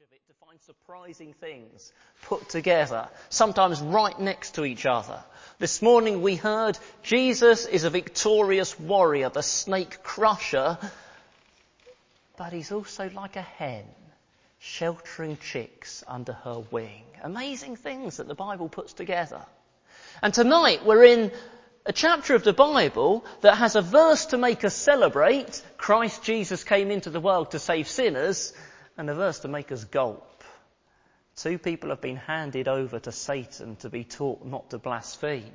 of it to find surprising things put together, sometimes right next to each other. This morning we heard Jesus is a victorious warrior, the snake crusher, but he's also like a hen, sheltering chicks under her wing. Amazing things that the Bible puts together. And tonight we're in a chapter of the Bible that has a verse to make us celebrate Christ Jesus came into the world to save sinners and a verse to make us gulp. Two people have been handed over to Satan to be taught not to blaspheme.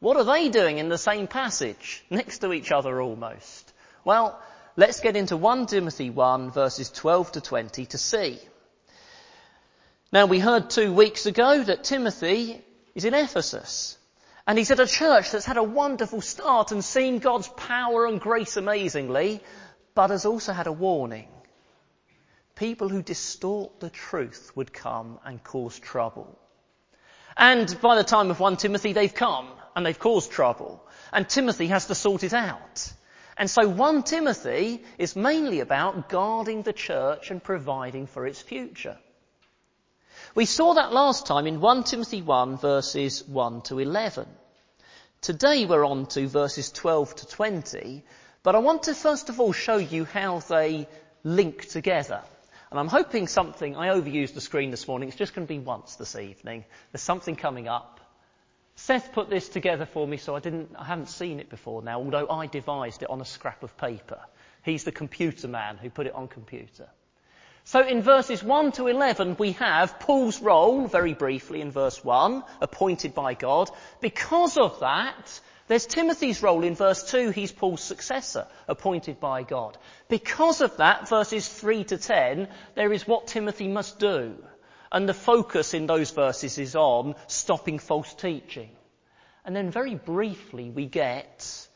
What are they doing in the same passage? Next to each other almost. Well, let's get into 1 Timothy 1 verses 12 to 20 to see. Now we heard two weeks ago that Timothy is in Ephesus. And he's at a church that's had a wonderful start and seen God's power and grace amazingly, but has also had a warning people who distort the truth would come and cause trouble. And by the time of 1 Timothy, they've come and they've caused trouble. And Timothy has to sort it out. And so 1 Timothy is mainly about guarding the church and providing for its future. We saw that last time in 1 Timothy 1 verses 1 to 11. Today we're on to verses 12 to 20, but I want to first of all show you how they link together. And I'm hoping something, I overused the screen this morning, it's just going to be once this evening. There's something coming up. Seth put this together for me so I didn't, I haven't seen it before now, although I devised it on a scrap of paper. He's the computer man who put it on computer. So in verses 1 to 11 we have Paul's role, very briefly in verse 1, appointed by God. Because of that, there's Timothy's role in verse 2, he's Paul's successor, appointed by God. Because of that, verses 3 to 10, there is what Timothy must do. And the focus in those verses is on stopping false teaching. And then very briefly we get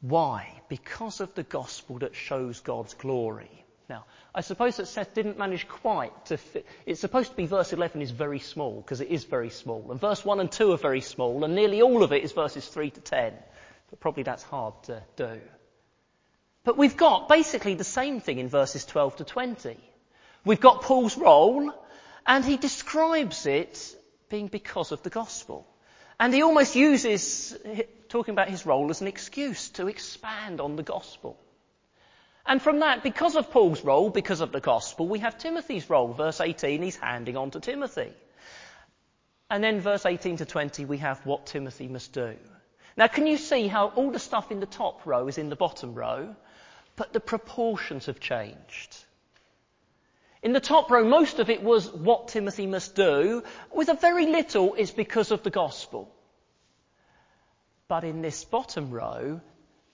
why? Because of the gospel that shows God's glory. Now, I suppose that Seth didn't manage quite to fit. It's supposed to be verse 11 is very small, because it is very small. And verse 1 and 2 are very small, and nearly all of it is verses 3 to 10. But probably that's hard to do. But we've got basically the same thing in verses 12 to 20. We've got Paul's role, and he describes it being because of the gospel. And he almost uses talking about his role as an excuse to expand on the gospel. And from that, because of Paul's role, because of the gospel, we have Timothy's role. Verse 18, he's handing on to Timothy. And then verse 18 to 20, we have what Timothy must do. Now, can you see how all the stuff in the top row is in the bottom row, but the proportions have changed? In the top row, most of it was what Timothy must do. With a very little, it's because of the gospel. But in this bottom row,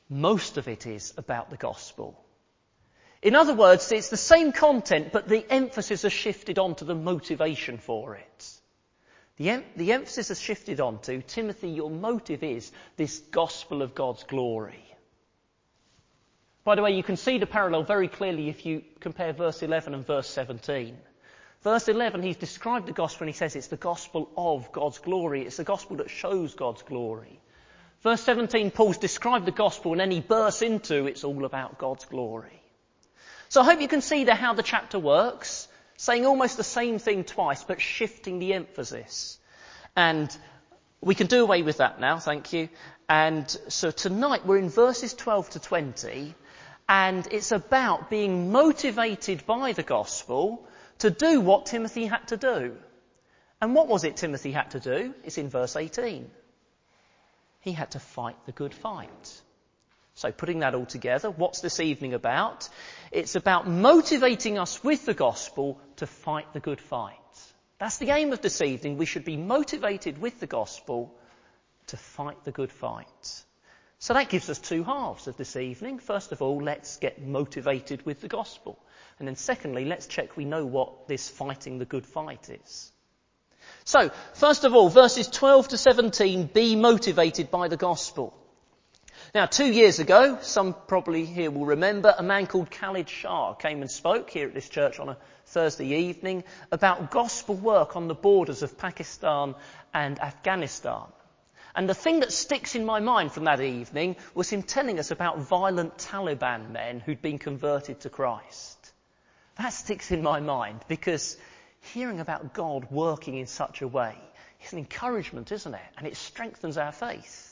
most of it is about the gospel. In other words, it's the same content, but the emphasis has shifted onto the motivation for it. The, em- the emphasis has shifted onto, Timothy, your motive is this gospel of God's glory. By the way, you can see the parallel very clearly if you compare verse 11 and verse 17. Verse 11, he's described the gospel and he says it's the gospel of God's glory. It's the gospel that shows God's glory. Verse 17, Paul's described the gospel and then he bursts into it's all about God's glory. So I hope you can see there how the chapter works, saying almost the same thing twice, but shifting the emphasis. And we can do away with that now, thank you. And so tonight we're in verses 12 to 20, and it's about being motivated by the gospel to do what Timothy had to do. And what was it Timothy had to do? It's in verse 18. He had to fight the good fight. So putting that all together, what's this evening about? It's about motivating us with the gospel to fight the good fight. That's the aim of this evening. We should be motivated with the gospel to fight the good fight. So that gives us two halves of this evening. First of all, let's get motivated with the gospel. And then secondly, let's check we know what this fighting the good fight is. So, first of all, verses 12 to 17, be motivated by the gospel. Now, two years ago, some probably here will remember, a man called Khalid Shah came and spoke here at this church on a Thursday evening about gospel work on the borders of Pakistan and Afghanistan. And the thing that sticks in my mind from that evening was him telling us about violent Taliban men who'd been converted to Christ. That sticks in my mind because hearing about God working in such a way is an encouragement, isn't it? And it strengthens our faith.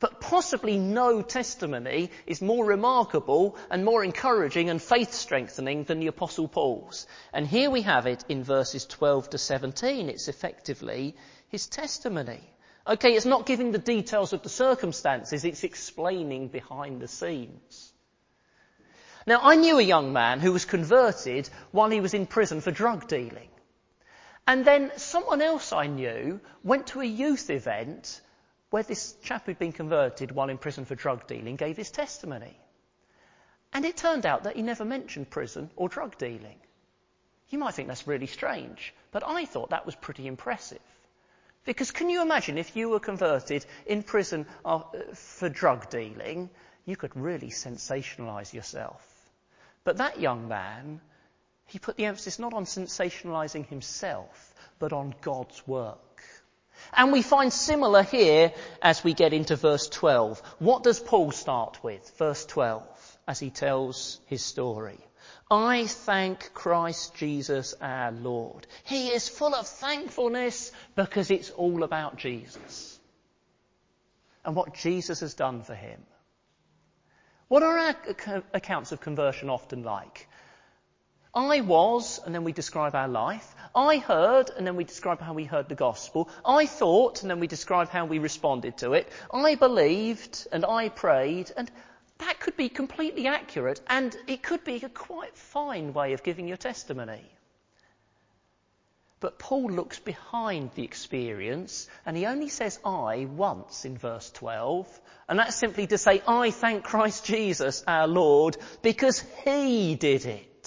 But possibly no testimony is more remarkable and more encouraging and faith strengthening than the Apostle Paul's. And here we have it in verses 12 to 17. It's effectively his testimony. Okay, it's not giving the details of the circumstances, it's explaining behind the scenes. Now, I knew a young man who was converted while he was in prison for drug dealing. And then someone else I knew went to a youth event where this chap who'd been converted while in prison for drug dealing gave his testimony. And it turned out that he never mentioned prison or drug dealing. You might think that's really strange, but I thought that was pretty impressive. Because can you imagine if you were converted in prison uh, for drug dealing, you could really sensationalize yourself. But that young man, he put the emphasis not on sensationalizing himself, but on God's work. And we find similar here as we get into verse 12. What does Paul start with? Verse 12, as he tells his story. I thank Christ Jesus our Lord. He is full of thankfulness because it's all about Jesus and what Jesus has done for him. What are our accounts of conversion often like? I was, and then we describe our life. I heard, and then we describe how we heard the gospel. I thought, and then we describe how we responded to it. I believed, and I prayed, and that could be completely accurate, and it could be a quite fine way of giving your testimony. But Paul looks behind the experience, and he only says I once in verse 12, and that's simply to say, I thank Christ Jesus our Lord because he did it.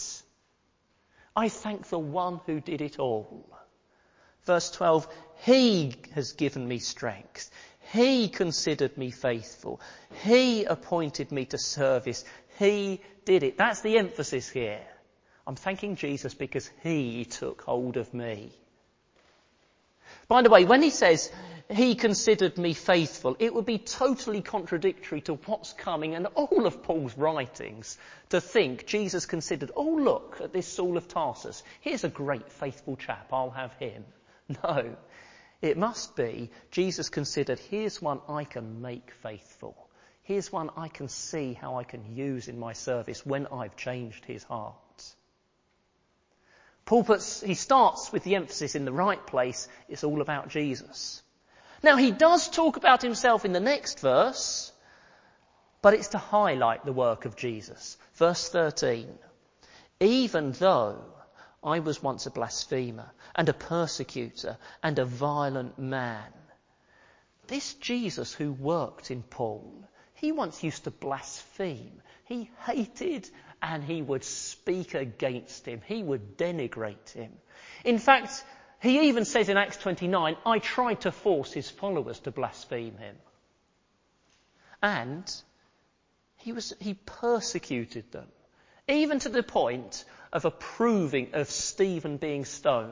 I thank the one who did it all. Verse 12, He has given me strength. He considered me faithful. He appointed me to service. He did it. That's the emphasis here. I'm thanking Jesus because He took hold of me. By the way, when He says, he considered me faithful, it would be totally contradictory to what's coming and all of Paul's writings to think Jesus considered, oh look at this Saul of Tarsus. Here's a great faithful chap. I'll have him. No. It must be Jesus considered, here's one I can make faithful. Here's one I can see how I can use in my service when I've changed his heart. Paul puts, he starts with the emphasis in the right place. It's all about Jesus. Now he does talk about himself in the next verse, but it's to highlight the work of Jesus. Verse 13. Even though I was once a blasphemer and a persecutor and a violent man, this Jesus who worked in Paul, he once used to blaspheme. He hated and he would speak against him. He would denigrate him. In fact, he even says in Acts 29, I tried to force his followers to blaspheme him. And he was, he persecuted them, even to the point of approving of Stephen being stoned.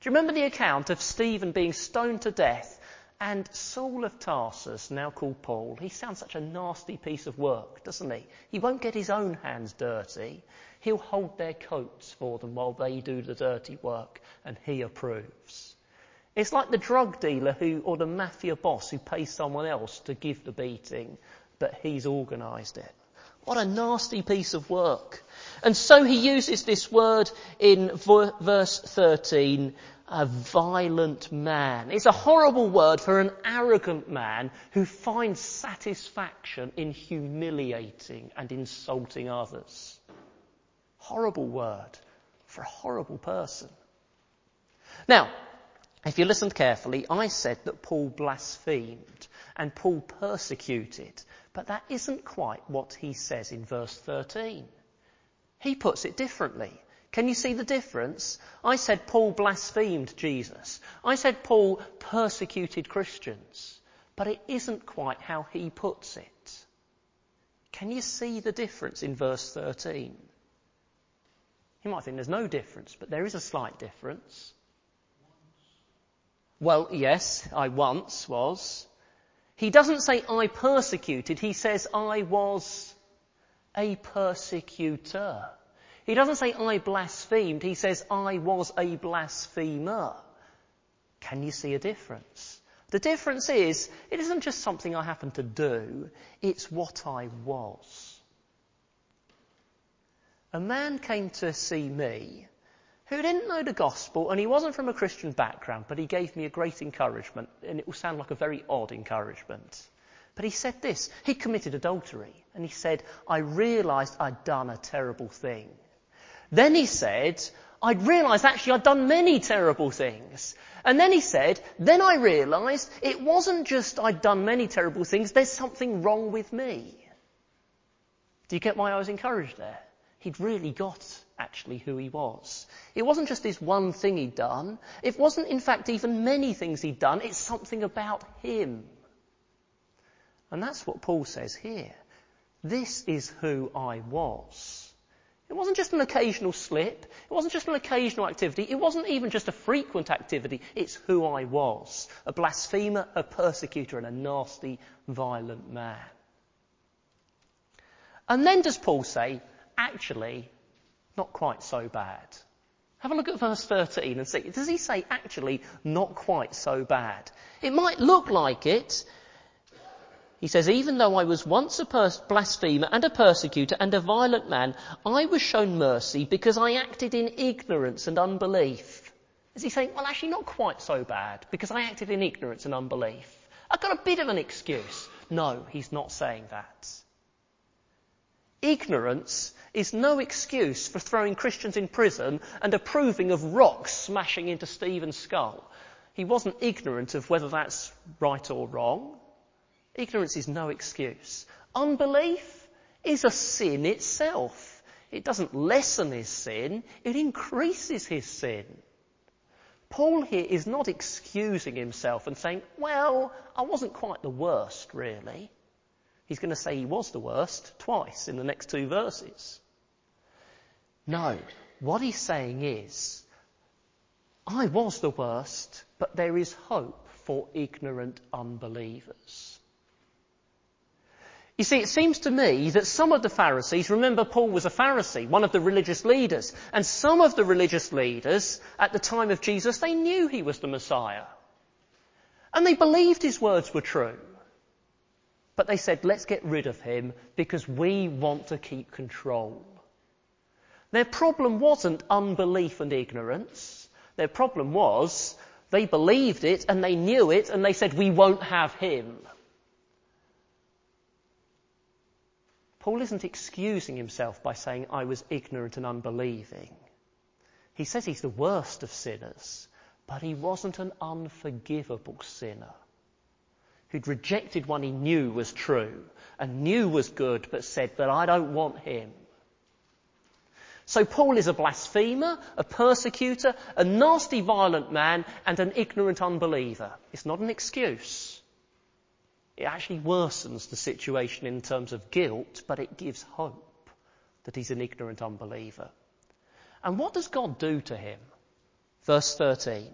Do you remember the account of Stephen being stoned to death and Saul of Tarsus, now called Paul, he sounds such a nasty piece of work, doesn't he? He won't get his own hands dirty. He'll hold their coats for them while they do the dirty work, and he approves. It's like the drug dealer who, or the mafia boss who pays someone else to give the beating, but he's organised it. What a nasty piece of work. And so he uses this word in verse 13, a violent man. It's a horrible word for an arrogant man who finds satisfaction in humiliating and insulting others. Horrible word for a horrible person. Now, if you listened carefully, I said that Paul blasphemed and Paul persecuted, but that isn't quite what he says in verse 13. He puts it differently. Can you see the difference? I said Paul blasphemed Jesus. I said Paul persecuted Christians. But it isn't quite how he puts it. Can you see the difference in verse 13? You might think there's no difference, but there is a slight difference. Well, yes, I once was. He doesn't say I persecuted, he says I was a persecutor. He doesn't say I blasphemed, he says I was a blasphemer. Can you see a difference? The difference is, it isn't just something I happened to do, it's what I was. A man came to see me who didn't know the gospel and he wasn't from a Christian background, but he gave me a great encouragement, and it will sound like a very odd encouragement. But he said this, he committed adultery, and he said, I realised I'd done a terrible thing. Then he said, I'd realised actually I'd done many terrible things. And then he said, then I realised it wasn't just I'd done many terrible things, there's something wrong with me. Do you get why I was encouraged there? He'd really got actually who he was. It wasn't just this one thing he'd done. It wasn't in fact even many things he'd done. It's something about him. And that's what Paul says here. This is who I was. It wasn't just an occasional slip. It wasn't just an occasional activity. It wasn't even just a frequent activity. It's who I was. A blasphemer, a persecutor, and a nasty, violent man. And then does Paul say, actually, not quite so bad? Have a look at verse 13 and see. Does he say, actually, not quite so bad? It might look like it. He says, even though I was once a pers- blasphemer and a persecutor and a violent man, I was shown mercy because I acted in ignorance and unbelief. Is he saying, well, actually, not quite so bad because I acted in ignorance and unbelief? I've got a bit of an excuse. No, he's not saying that. Ignorance is no excuse for throwing Christians in prison and approving of rocks smashing into Stephen's skull. He wasn't ignorant of whether that's right or wrong. Ignorance is no excuse. Unbelief is a sin itself. It doesn't lessen his sin, it increases his sin. Paul here is not excusing himself and saying, well, I wasn't quite the worst, really. He's going to say he was the worst twice in the next two verses. No, what he's saying is, I was the worst, but there is hope for ignorant unbelievers. You see, it seems to me that some of the Pharisees, remember Paul was a Pharisee, one of the religious leaders, and some of the religious leaders at the time of Jesus, they knew he was the Messiah. And they believed his words were true. But they said, let's get rid of him because we want to keep control. Their problem wasn't unbelief and ignorance. Their problem was they believed it and they knew it and they said, we won't have him. Paul isn't excusing himself by saying, I was ignorant and unbelieving. He says he's the worst of sinners, but he wasn't an unforgivable sinner who'd rejected one he knew was true and knew was good, but said, but I don't want him. So Paul is a blasphemer, a persecutor, a nasty violent man, and an ignorant unbeliever. It's not an excuse. It actually worsens the situation in terms of guilt, but it gives hope that he's an ignorant unbeliever. And what does God do to him? Verse 13.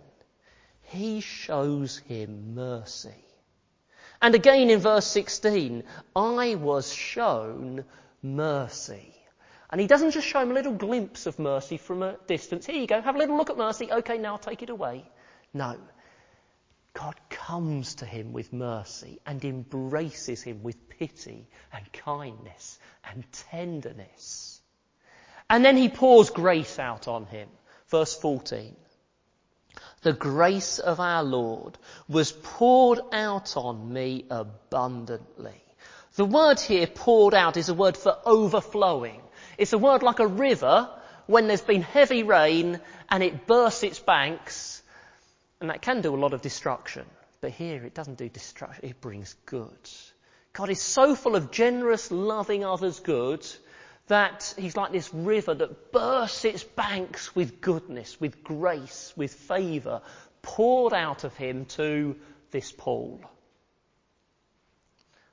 He shows him mercy. And again in verse 16, I was shown mercy. And he doesn't just show him a little glimpse of mercy from a distance. Here you go, have a little look at mercy. Okay, now I'll take it away. No. God comes to him with mercy and embraces him with pity and kindness and tenderness. And then he pours grace out on him. Verse 14. The grace of our Lord was poured out on me abundantly. The word here poured out is a word for overflowing. It's a word like a river when there's been heavy rain and it bursts its banks and that can do a lot of destruction. But here it doesn't do destruction, it brings good. God is so full of generous, loving others good that he's like this river that bursts its banks with goodness, with grace, with favour, poured out of him to this Paul.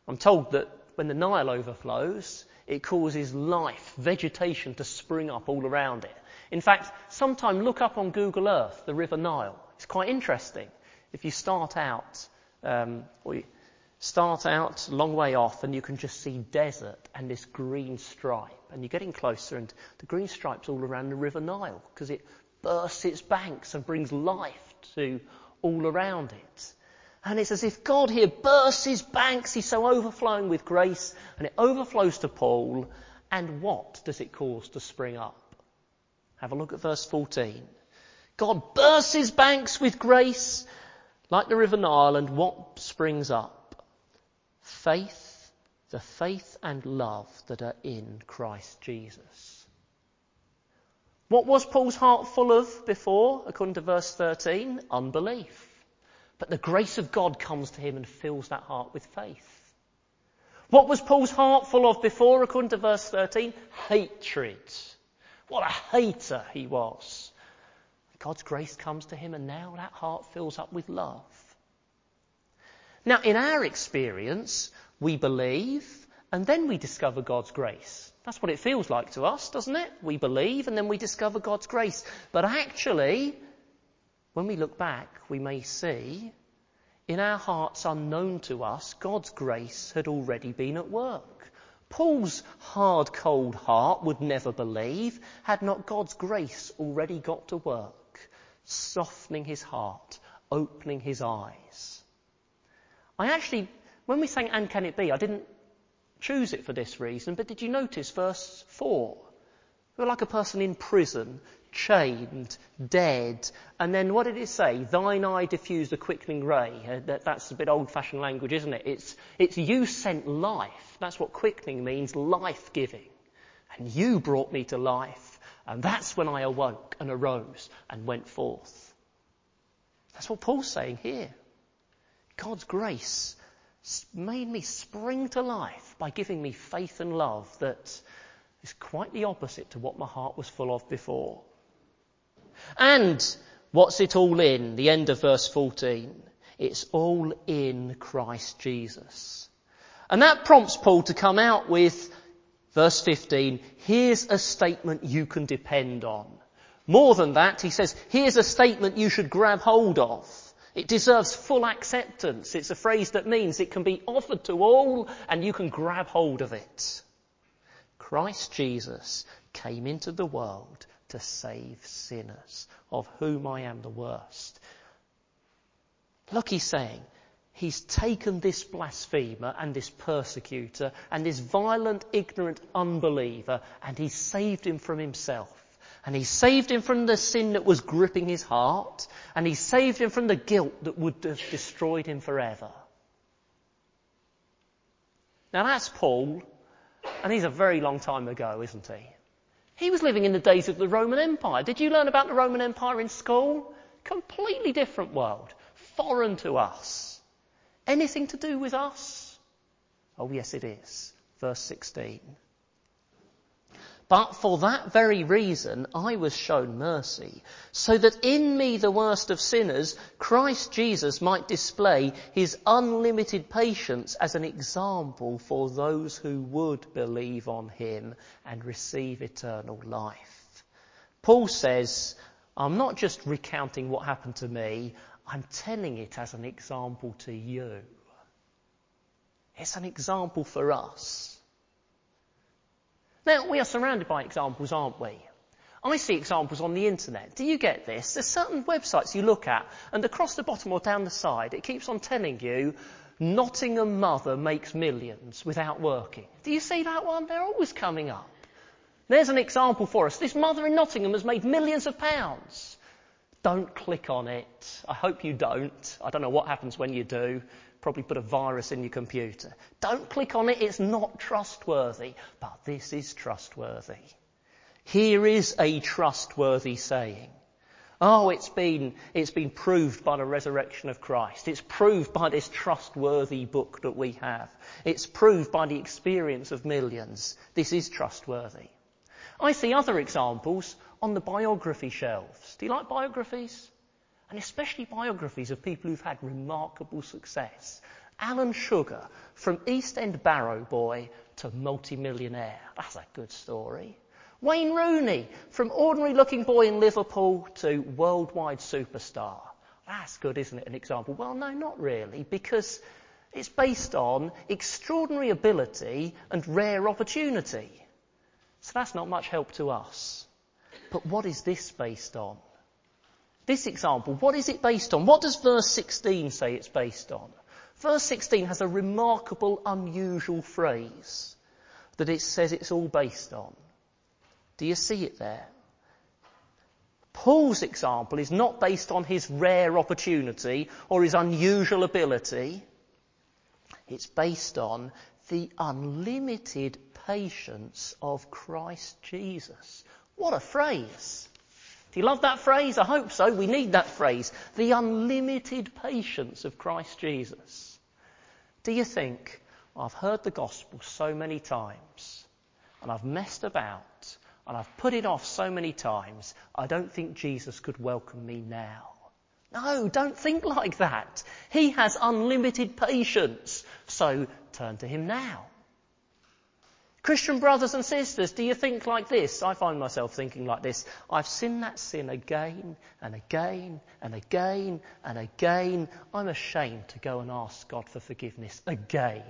I'm told that when the Nile overflows, it causes life, vegetation to spring up all around it. In fact, sometime look up on Google Earth the River Nile. It's quite interesting. If you start out, um, or you, start out a long way off and you can just see desert and this green stripe. And you're getting closer and the green stripe's all around the River Nile because it bursts its banks and brings life to all around it. And it's as if God here bursts his banks. He's so overflowing with grace and it overflows to Paul. And what does it cause to spring up? Have a look at verse 14. God bursts his banks with grace like the River Nile and what springs up? Faith, the faith and love that are in Christ Jesus. What was Paul's heart full of before, according to verse 13? Unbelief. But the grace of God comes to him and fills that heart with faith. What was Paul's heart full of before, according to verse 13? Hatred. What a hater he was. God's grace comes to him and now that heart fills up with love. Now, in our experience, we believe and then we discover God's grace. That's what it feels like to us, doesn't it? We believe and then we discover God's grace. But actually, when we look back, we may see in our hearts unknown to us, God's grace had already been at work. Paul's hard, cold heart would never believe had not God's grace already got to work, softening his heart, opening his eyes. I actually, when we sang And Can It Be, I didn't choose it for this reason, but did you notice verse 4? We are like a person in prison chained, dead. And then what did it say? Thine eye diffused a quickening ray. Uh, that, that's a bit old fashioned language, isn't it? It's, it's you sent life. That's what quickening means, life giving. And you brought me to life. And that's when I awoke and arose and went forth. That's what Paul's saying here. God's grace made me spring to life by giving me faith and love that is quite the opposite to what my heart was full of before. And what's it all in? The end of verse 14. It's all in Christ Jesus. And that prompts Paul to come out with verse 15, here's a statement you can depend on. More than that, he says, here's a statement you should grab hold of. It deserves full acceptance. It's a phrase that means it can be offered to all and you can grab hold of it. Christ Jesus came into the world to save sinners, of whom I am the worst. Look, he's saying, he's taken this blasphemer and this persecutor and this violent, ignorant unbeliever and he's saved him from himself. And he saved him from the sin that was gripping his heart and he saved him from the guilt that would have destroyed him forever. Now that's Paul, and he's a very long time ago, isn't he? He was living in the days of the Roman Empire. Did you learn about the Roman Empire in school? Completely different world. Foreign to us. Anything to do with us? Oh yes it is. Verse 16. But for that very reason, I was shown mercy, so that in me, the worst of sinners, Christ Jesus might display his unlimited patience as an example for those who would believe on him and receive eternal life. Paul says, I'm not just recounting what happened to me, I'm telling it as an example to you. It's an example for us. Now, we are surrounded by examples, aren't we? I see examples on the internet. Do you get this? There's certain websites you look at, and across the bottom or down the side, it keeps on telling you, Nottingham mother makes millions without working. Do you see that one? They're always coming up. There's an example for us. This mother in Nottingham has made millions of pounds. Don't click on it. I hope you don't. I don't know what happens when you do probably put a virus in your computer. Don't click on it, it's not trustworthy. But this is trustworthy. Here is a trustworthy saying. Oh, it's been, it's been proved by the resurrection of Christ. It's proved by this trustworthy book that we have. It's proved by the experience of millions. This is trustworthy. I see other examples on the biography shelves. Do you like biographies? and especially biographies of people who've had remarkable success. Alan Sugar, from East End Barrow boy to multimillionaire. That's a good story. Wayne Rooney, from ordinary looking boy in Liverpool to worldwide superstar. That's good, isn't it? An example. Well, no, not really, because It's based on extraordinary ability and rare opportunity. So that's not much help to us. But what is this based on? This example, what is it based on? What does verse 16 say it's based on? Verse 16 has a remarkable, unusual phrase that it says it's all based on. Do you see it there? Paul's example is not based on his rare opportunity or his unusual ability. It's based on the unlimited patience of Christ Jesus. What a phrase. Do you love that phrase? I hope so. We need that phrase. The unlimited patience of Christ Jesus. Do you think, I've heard the gospel so many times and I've messed about and I've put it off so many times, I don't think Jesus could welcome me now. No, don't think like that. He has unlimited patience. So turn to him now. Christian brothers and sisters, do you think like this? I find myself thinking like this. I've sinned that sin again and again and again and again. I'm ashamed to go and ask God for forgiveness again.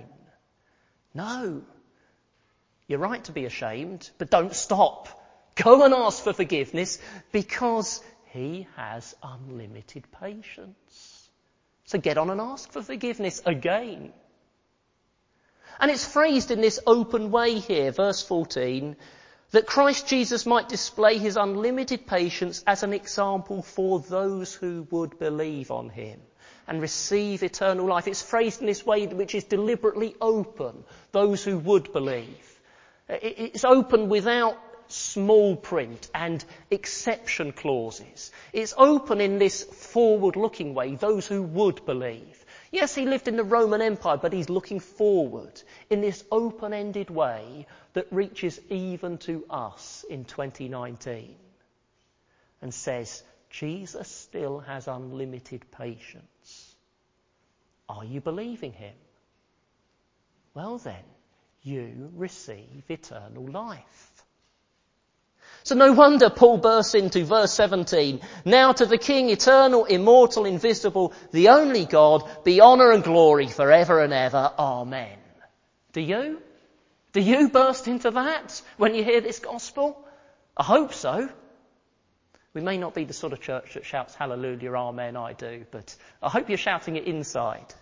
No. You're right to be ashamed, but don't stop. Go and ask for forgiveness because He has unlimited patience. So get on and ask for forgiveness again. And it's phrased in this open way here, verse 14, that Christ Jesus might display his unlimited patience as an example for those who would believe on him and receive eternal life. It's phrased in this way which is deliberately open, those who would believe. It's open without small print and exception clauses. It's open in this forward looking way, those who would believe. Yes, he lived in the Roman Empire, but he's looking forward in this open ended way that reaches even to us in 2019 and says, Jesus still has unlimited patience. Are you believing him? Well then, you receive eternal life. So no wonder Paul bursts into verse 17. Now to the King, eternal, immortal, invisible, the only God, be honour and glory forever and ever. Amen. Do you? Do you burst into that when you hear this gospel? I hope so. We may not be the sort of church that shouts hallelujah, amen, I do, but I hope you're shouting it inside.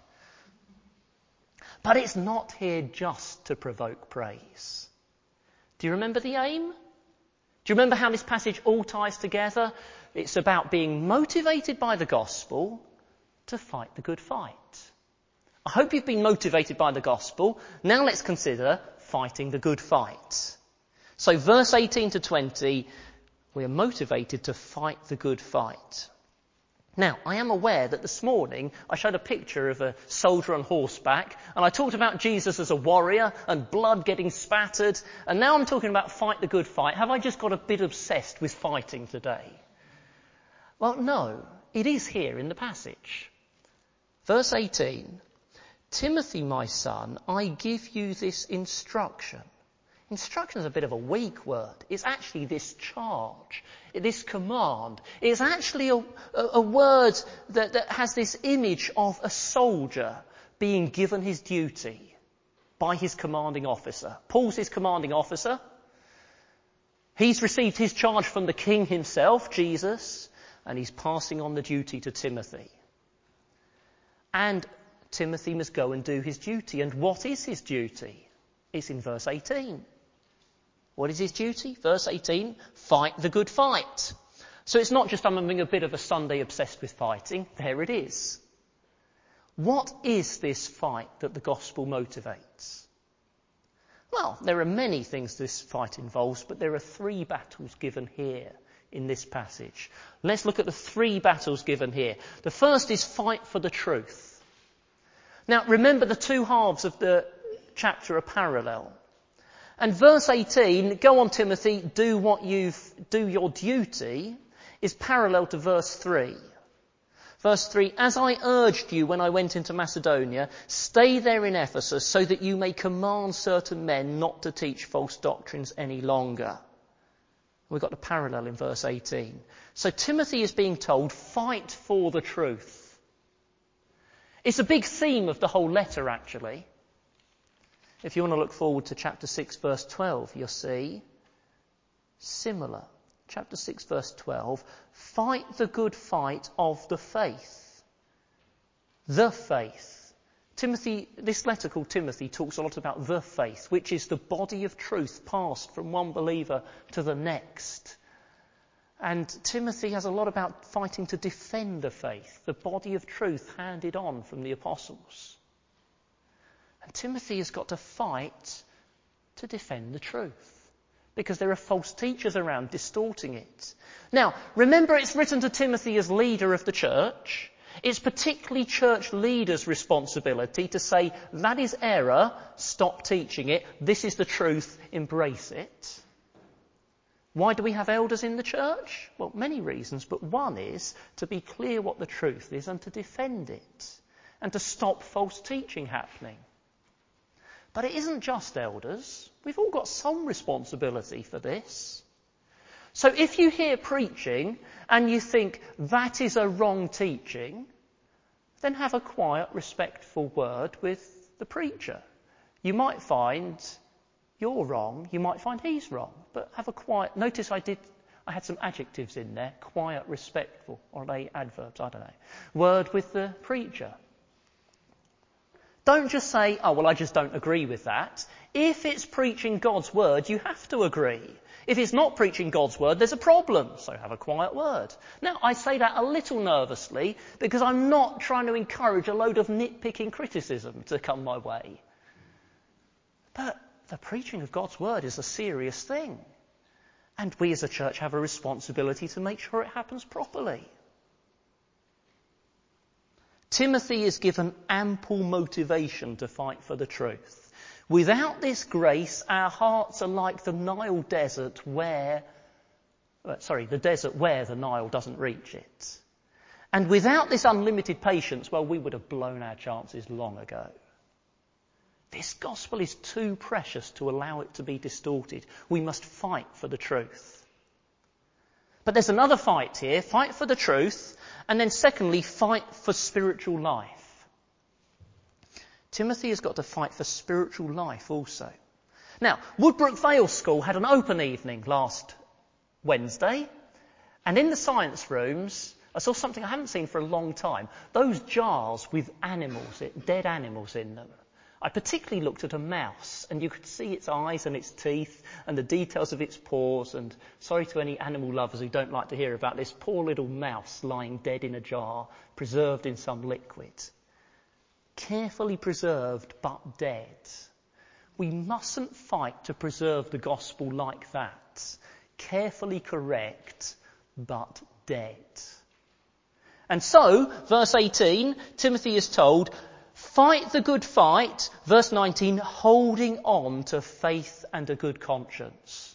But it's not here just to provoke praise. Do you remember the aim? Do you remember how this passage all ties together? It's about being motivated by the gospel to fight the good fight. I hope you've been motivated by the gospel. Now let's consider fighting the good fight. So verse 18 to 20, we are motivated to fight the good fight. Now, I am aware that this morning I showed a picture of a soldier on horseback, and I talked about Jesus as a warrior and blood getting spattered, and now I'm talking about fight the good fight. Have I just got a bit obsessed with fighting today? Well, no, it is here in the passage. Verse 18, Timothy, my son, I give you this instruction. Instruction is a bit of a weak word. It's actually this charge, this command. It's actually a, a, word that, that has this image of a soldier being given his duty by his commanding officer. Paul's his commanding officer. He's received his charge from the king himself, Jesus, and he's passing on the duty to Timothy. And Timothy must go and do his duty. And what is his duty? It's in verse 18. What is his duty? Verse 18, fight the good fight. So it's not just I'm having a bit of a Sunday obsessed with fighting. There it is. What is this fight that the gospel motivates? Well, there are many things this fight involves, but there are three battles given here in this passage. Let's look at the three battles given here. The first is fight for the truth. Now remember the two halves of the chapter are parallel. And verse 18, go on Timothy, do what you've, do your duty, is parallel to verse 3. Verse 3, as I urged you when I went into Macedonia, stay there in Ephesus so that you may command certain men not to teach false doctrines any longer. We've got the parallel in verse 18. So Timothy is being told, fight for the truth. It's a big theme of the whole letter, actually. If you want to look forward to chapter 6, verse 12, you'll see similar. Chapter 6, verse 12 fight the good fight of the faith. The faith. Timothy, this letter called Timothy talks a lot about the faith, which is the body of truth passed from one believer to the next. And Timothy has a lot about fighting to defend the faith, the body of truth handed on from the apostles. And Timothy has got to fight to defend the truth because there are false teachers around distorting it. Now, remember it's written to Timothy as leader of the church. It's particularly church leaders' responsibility to say, that is error, stop teaching it, this is the truth, embrace it. Why do we have elders in the church? Well, many reasons, but one is to be clear what the truth is and to defend it and to stop false teaching happening. But it isn't just elders. We've all got some responsibility for this. So if you hear preaching and you think that is a wrong teaching, then have a quiet, respectful word with the preacher. You might find you're wrong, you might find he's wrong, but have a quiet, notice I did, I had some adjectives in there, quiet, respectful, or they adverbs, I don't know. Word with the preacher. Don't just say, oh well I just don't agree with that. If it's preaching God's word, you have to agree. If it's not preaching God's word, there's a problem, so have a quiet word. Now, I say that a little nervously because I'm not trying to encourage a load of nitpicking criticism to come my way. But the preaching of God's word is a serious thing. And we as a church have a responsibility to make sure it happens properly. Timothy is given ample motivation to fight for the truth. Without this grace, our hearts are like the Nile desert where, uh, sorry, the desert where the Nile doesn't reach it. And without this unlimited patience, well, we would have blown our chances long ago. This gospel is too precious to allow it to be distorted. We must fight for the truth. But there's another fight here. Fight for the truth. And then secondly, fight for spiritual life. Timothy has got to fight for spiritual life also. Now, Woodbrook Vale School had an open evening last Wednesday. And in the science rooms, I saw something I haven't seen for a long time. Those jars with animals, dead animals in them. I particularly looked at a mouse and you could see its eyes and its teeth and the details of its paws and sorry to any animal lovers who don't like to hear about this poor little mouse lying dead in a jar, preserved in some liquid. Carefully preserved but dead. We mustn't fight to preserve the gospel like that. Carefully correct but dead. And so, verse 18, Timothy is told, Fight the good fight, verse 19, holding on to faith and a good conscience.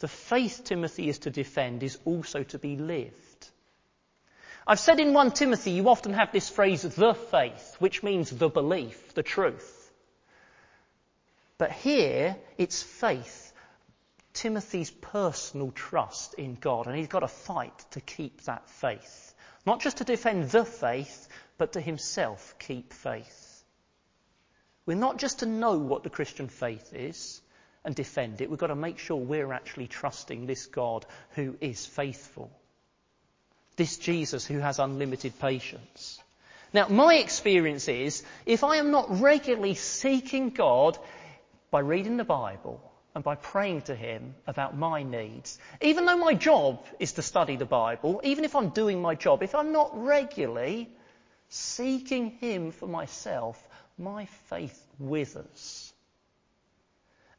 The faith Timothy is to defend is also to be lived. I've said in 1 Timothy you often have this phrase, the faith, which means the belief, the truth. But here it's faith, Timothy's personal trust in God, and he's got to fight to keep that faith. Not just to defend the faith, but to himself keep faith. We're not just to know what the Christian faith is and defend it, we've got to make sure we're actually trusting this God who is faithful. This Jesus who has unlimited patience. Now, my experience is if I am not regularly seeking God by reading the Bible and by praying to Him about my needs, even though my job is to study the Bible, even if I'm doing my job, if I'm not regularly seeking Him for myself, my faith withers.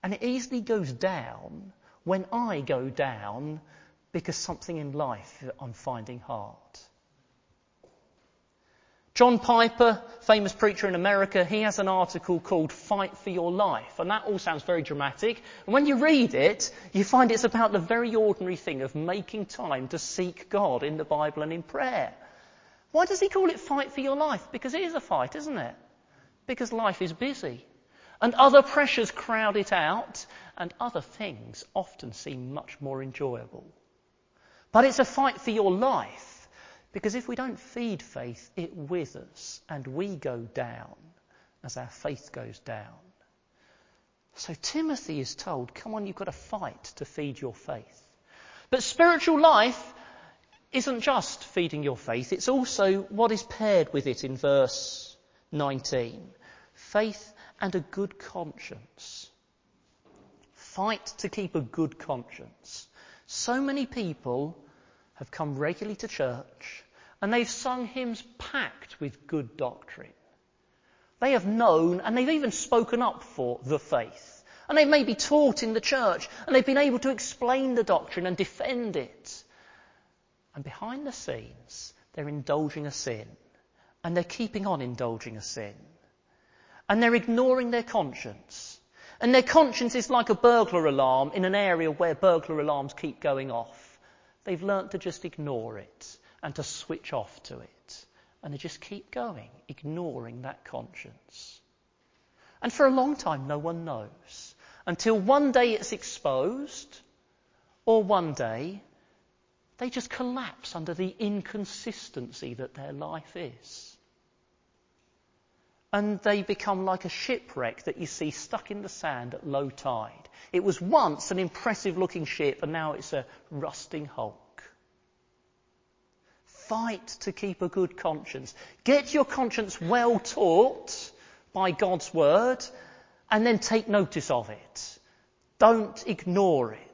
And it easily goes down when I go down because something in life I'm finding hard. John Piper, famous preacher in America, he has an article called Fight for Your Life. And that all sounds very dramatic. And when you read it, you find it's about the very ordinary thing of making time to seek God in the Bible and in prayer. Why does he call it fight for your life? Because it is a fight, isn't it? Because life is busy. And other pressures crowd it out, and other things often seem much more enjoyable. But it's a fight for your life Because if we don't feed faith, it withers and we go down as our faith goes down. So Timothy is told, come on, you've got to fight to feed your faith. But spiritual life isn't just feeding your faith, it's also what is paired with it in verse 19. Faith and a good conscience. Fight to keep a good conscience. So many people have come regularly to church and they've sung hymns packed with good doctrine. They have known and they've even spoken up for the faith. And they may be taught in the church and they've been able to explain the doctrine and defend it. And behind the scenes, they're indulging a sin. And they're keeping on indulging a sin. And they're ignoring their conscience. And their conscience is like a burglar alarm in an area where burglar alarms keep going off. They've learnt to just ignore it and to switch off to it and they just keep going, ignoring that conscience. And for a long time, no one knows. Until one day it's exposed, or one day they just collapse under the inconsistency that their life is. And they become like a shipwreck that you see stuck in the sand at low tide. It was once an impressive looking ship and now it's a rusting hulk. Fight to keep a good conscience. Get your conscience well taught by God's word and then take notice of it. Don't ignore it.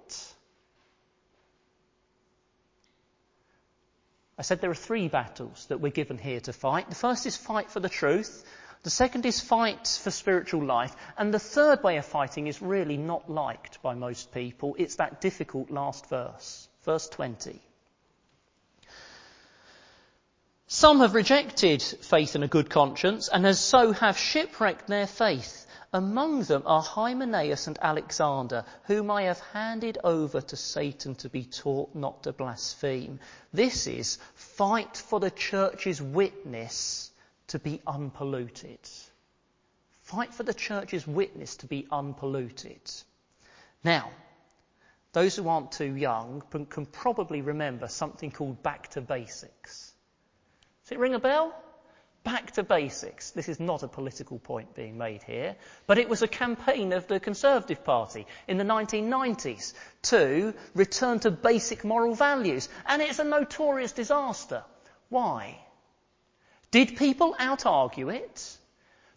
I said there are three battles that we're given here to fight. The first is fight for the truth. The second is fight for spiritual life. And the third way of fighting is really not liked by most people. It's that difficult last verse. Verse 20. Some have rejected faith and a good conscience, and as so have shipwrecked their faith. Among them are Hymenaeus and Alexander, whom I have handed over to Satan to be taught not to blaspheme. This is fight for the church's witness to be unpolluted. Fight for the church's witness to be unpolluted. Now, those who aren't too young can probably remember something called back to basics. Does it ring a bell? Back to basics. This is not a political point being made here, but it was a campaign of the Conservative Party in the 1990s to return to basic moral values. And it's a notorious disaster. Why? Did people out argue it?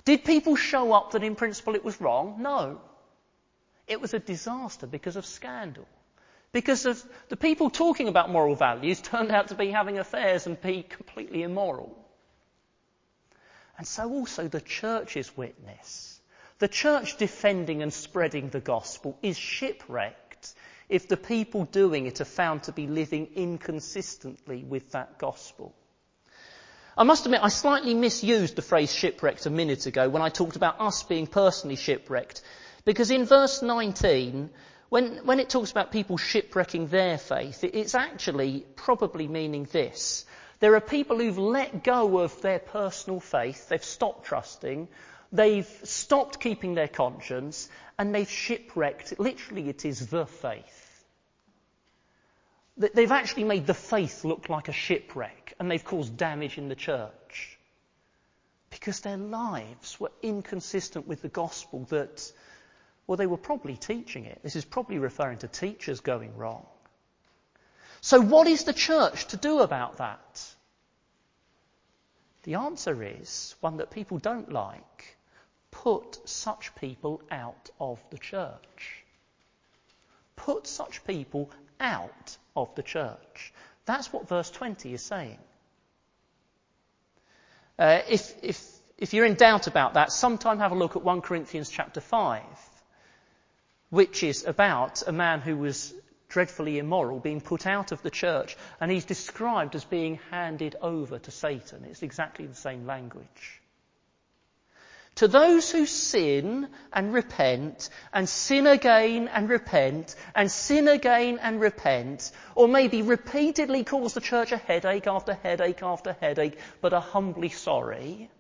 Did people show up that in principle it was wrong? No. It was a disaster because of scandal. Because of the people talking about moral values turned out to be having affairs and be completely immoral. And so also the church's witness. The church defending and spreading the gospel is shipwrecked if the people doing it are found to be living inconsistently with that gospel. I must admit, I slightly misused the phrase shipwrecked a minute ago when I talked about us being personally shipwrecked. Because in verse 19, when, when it talks about people shipwrecking their faith, it's actually probably meaning this. There are people who've let go of their personal faith, they've stopped trusting, they've stopped keeping their conscience, and they've shipwrecked, literally it is the faith. They've actually made the faith look like a shipwreck, and they've caused damage in the church. Because their lives were inconsistent with the gospel that well, they were probably teaching it. This is probably referring to teachers going wrong. So what is the church to do about that? The answer is one that people don't like. Put such people out of the church. Put such people out of the church. That's what verse 20 is saying. Uh, if, if, if you're in doubt about that, sometime have a look at 1 Corinthians chapter 5 which is about a man who was dreadfully immoral being put out of the church, and he's described as being handed over to Satan. It's exactly the same language. To those who sin and repent, and sin again and repent, and sin again and repent, or maybe repeatedly cause the church a headache after headache after headache, but are humbly sorry,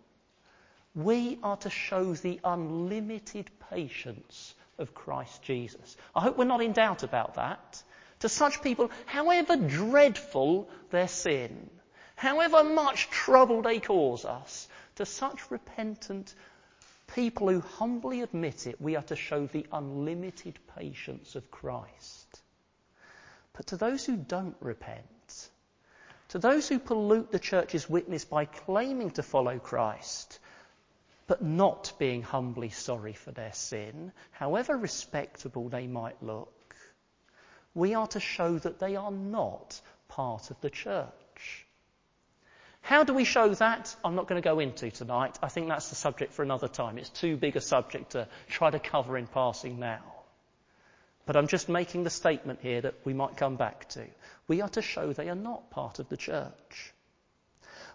we are to show the unlimited patience of Christ Jesus. I hope we're not in doubt about that. To such people, however dreadful their sin, however much trouble they cause us, to such repentant people who humbly admit it, we are to show the unlimited patience of Christ. But to those who don't repent, to those who pollute the church's witness by claiming to follow Christ, but not being humbly sorry for their sin, however respectable they might look, we are to show that they are not part of the church. How do we show that? I'm not going to go into tonight. I think that's the subject for another time. It's too big a subject to try to cover in passing now. But I'm just making the statement here that we might come back to. We are to show they are not part of the church.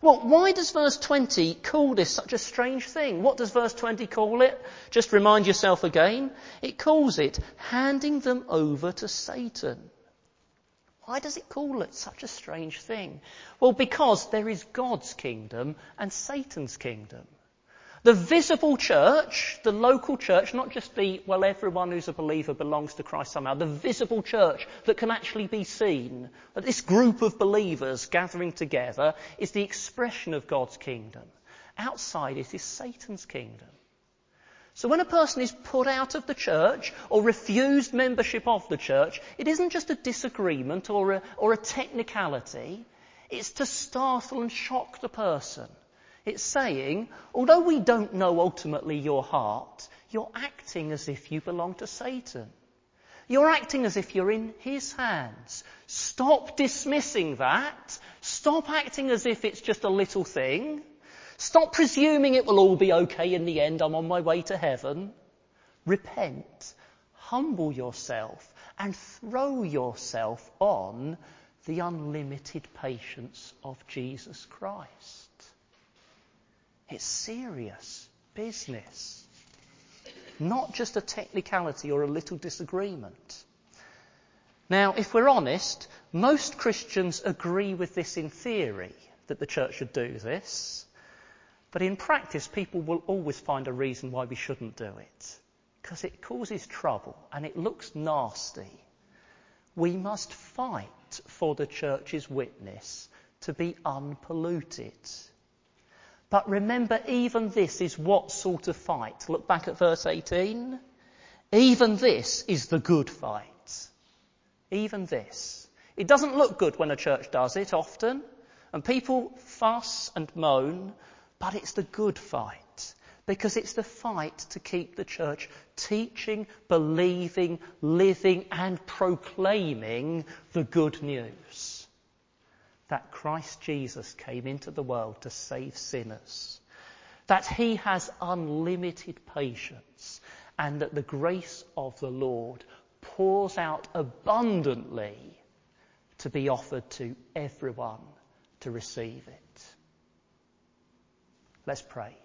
Well, why does verse 20 call this such a strange thing? What does verse 20 call it? Just remind yourself again. It calls it handing them over to Satan. Why does it call it such a strange thing? Well, because there is God's kingdom and Satan's kingdom. The visible church, the local church, not just the, well, everyone who's a believer belongs to Christ somehow, the visible church that can actually be seen, that this group of believers gathering together is the expression of God's kingdom. Outside it is Satan's kingdom. So when a person is put out of the church or refused membership of the church, it isn't just a disagreement or a, or a technicality. It's to startle and shock the person. It's saying, although we don't know ultimately your heart, you're acting as if you belong to Satan. You're acting as if you're in his hands. Stop dismissing that. Stop acting as if it's just a little thing. Stop presuming it will all be okay in the end. I'm on my way to heaven. Repent, humble yourself, and throw yourself on the unlimited patience of Jesus Christ. It's serious business, not just a technicality or a little disagreement. Now, if we're honest, most Christians agree with this in theory, that the church should do this. But in practice, people will always find a reason why we shouldn't do it. Because it causes trouble and it looks nasty. We must fight for the church's witness to be unpolluted. But remember, even this is what sort of fight? Look back at verse 18. Even this is the good fight. Even this. It doesn't look good when a church does it often, and people fuss and moan, but it's the good fight. Because it's the fight to keep the church teaching, believing, living and proclaiming the good news. That Christ Jesus came into the world to save sinners. That he has unlimited patience and that the grace of the Lord pours out abundantly to be offered to everyone to receive it. Let's pray.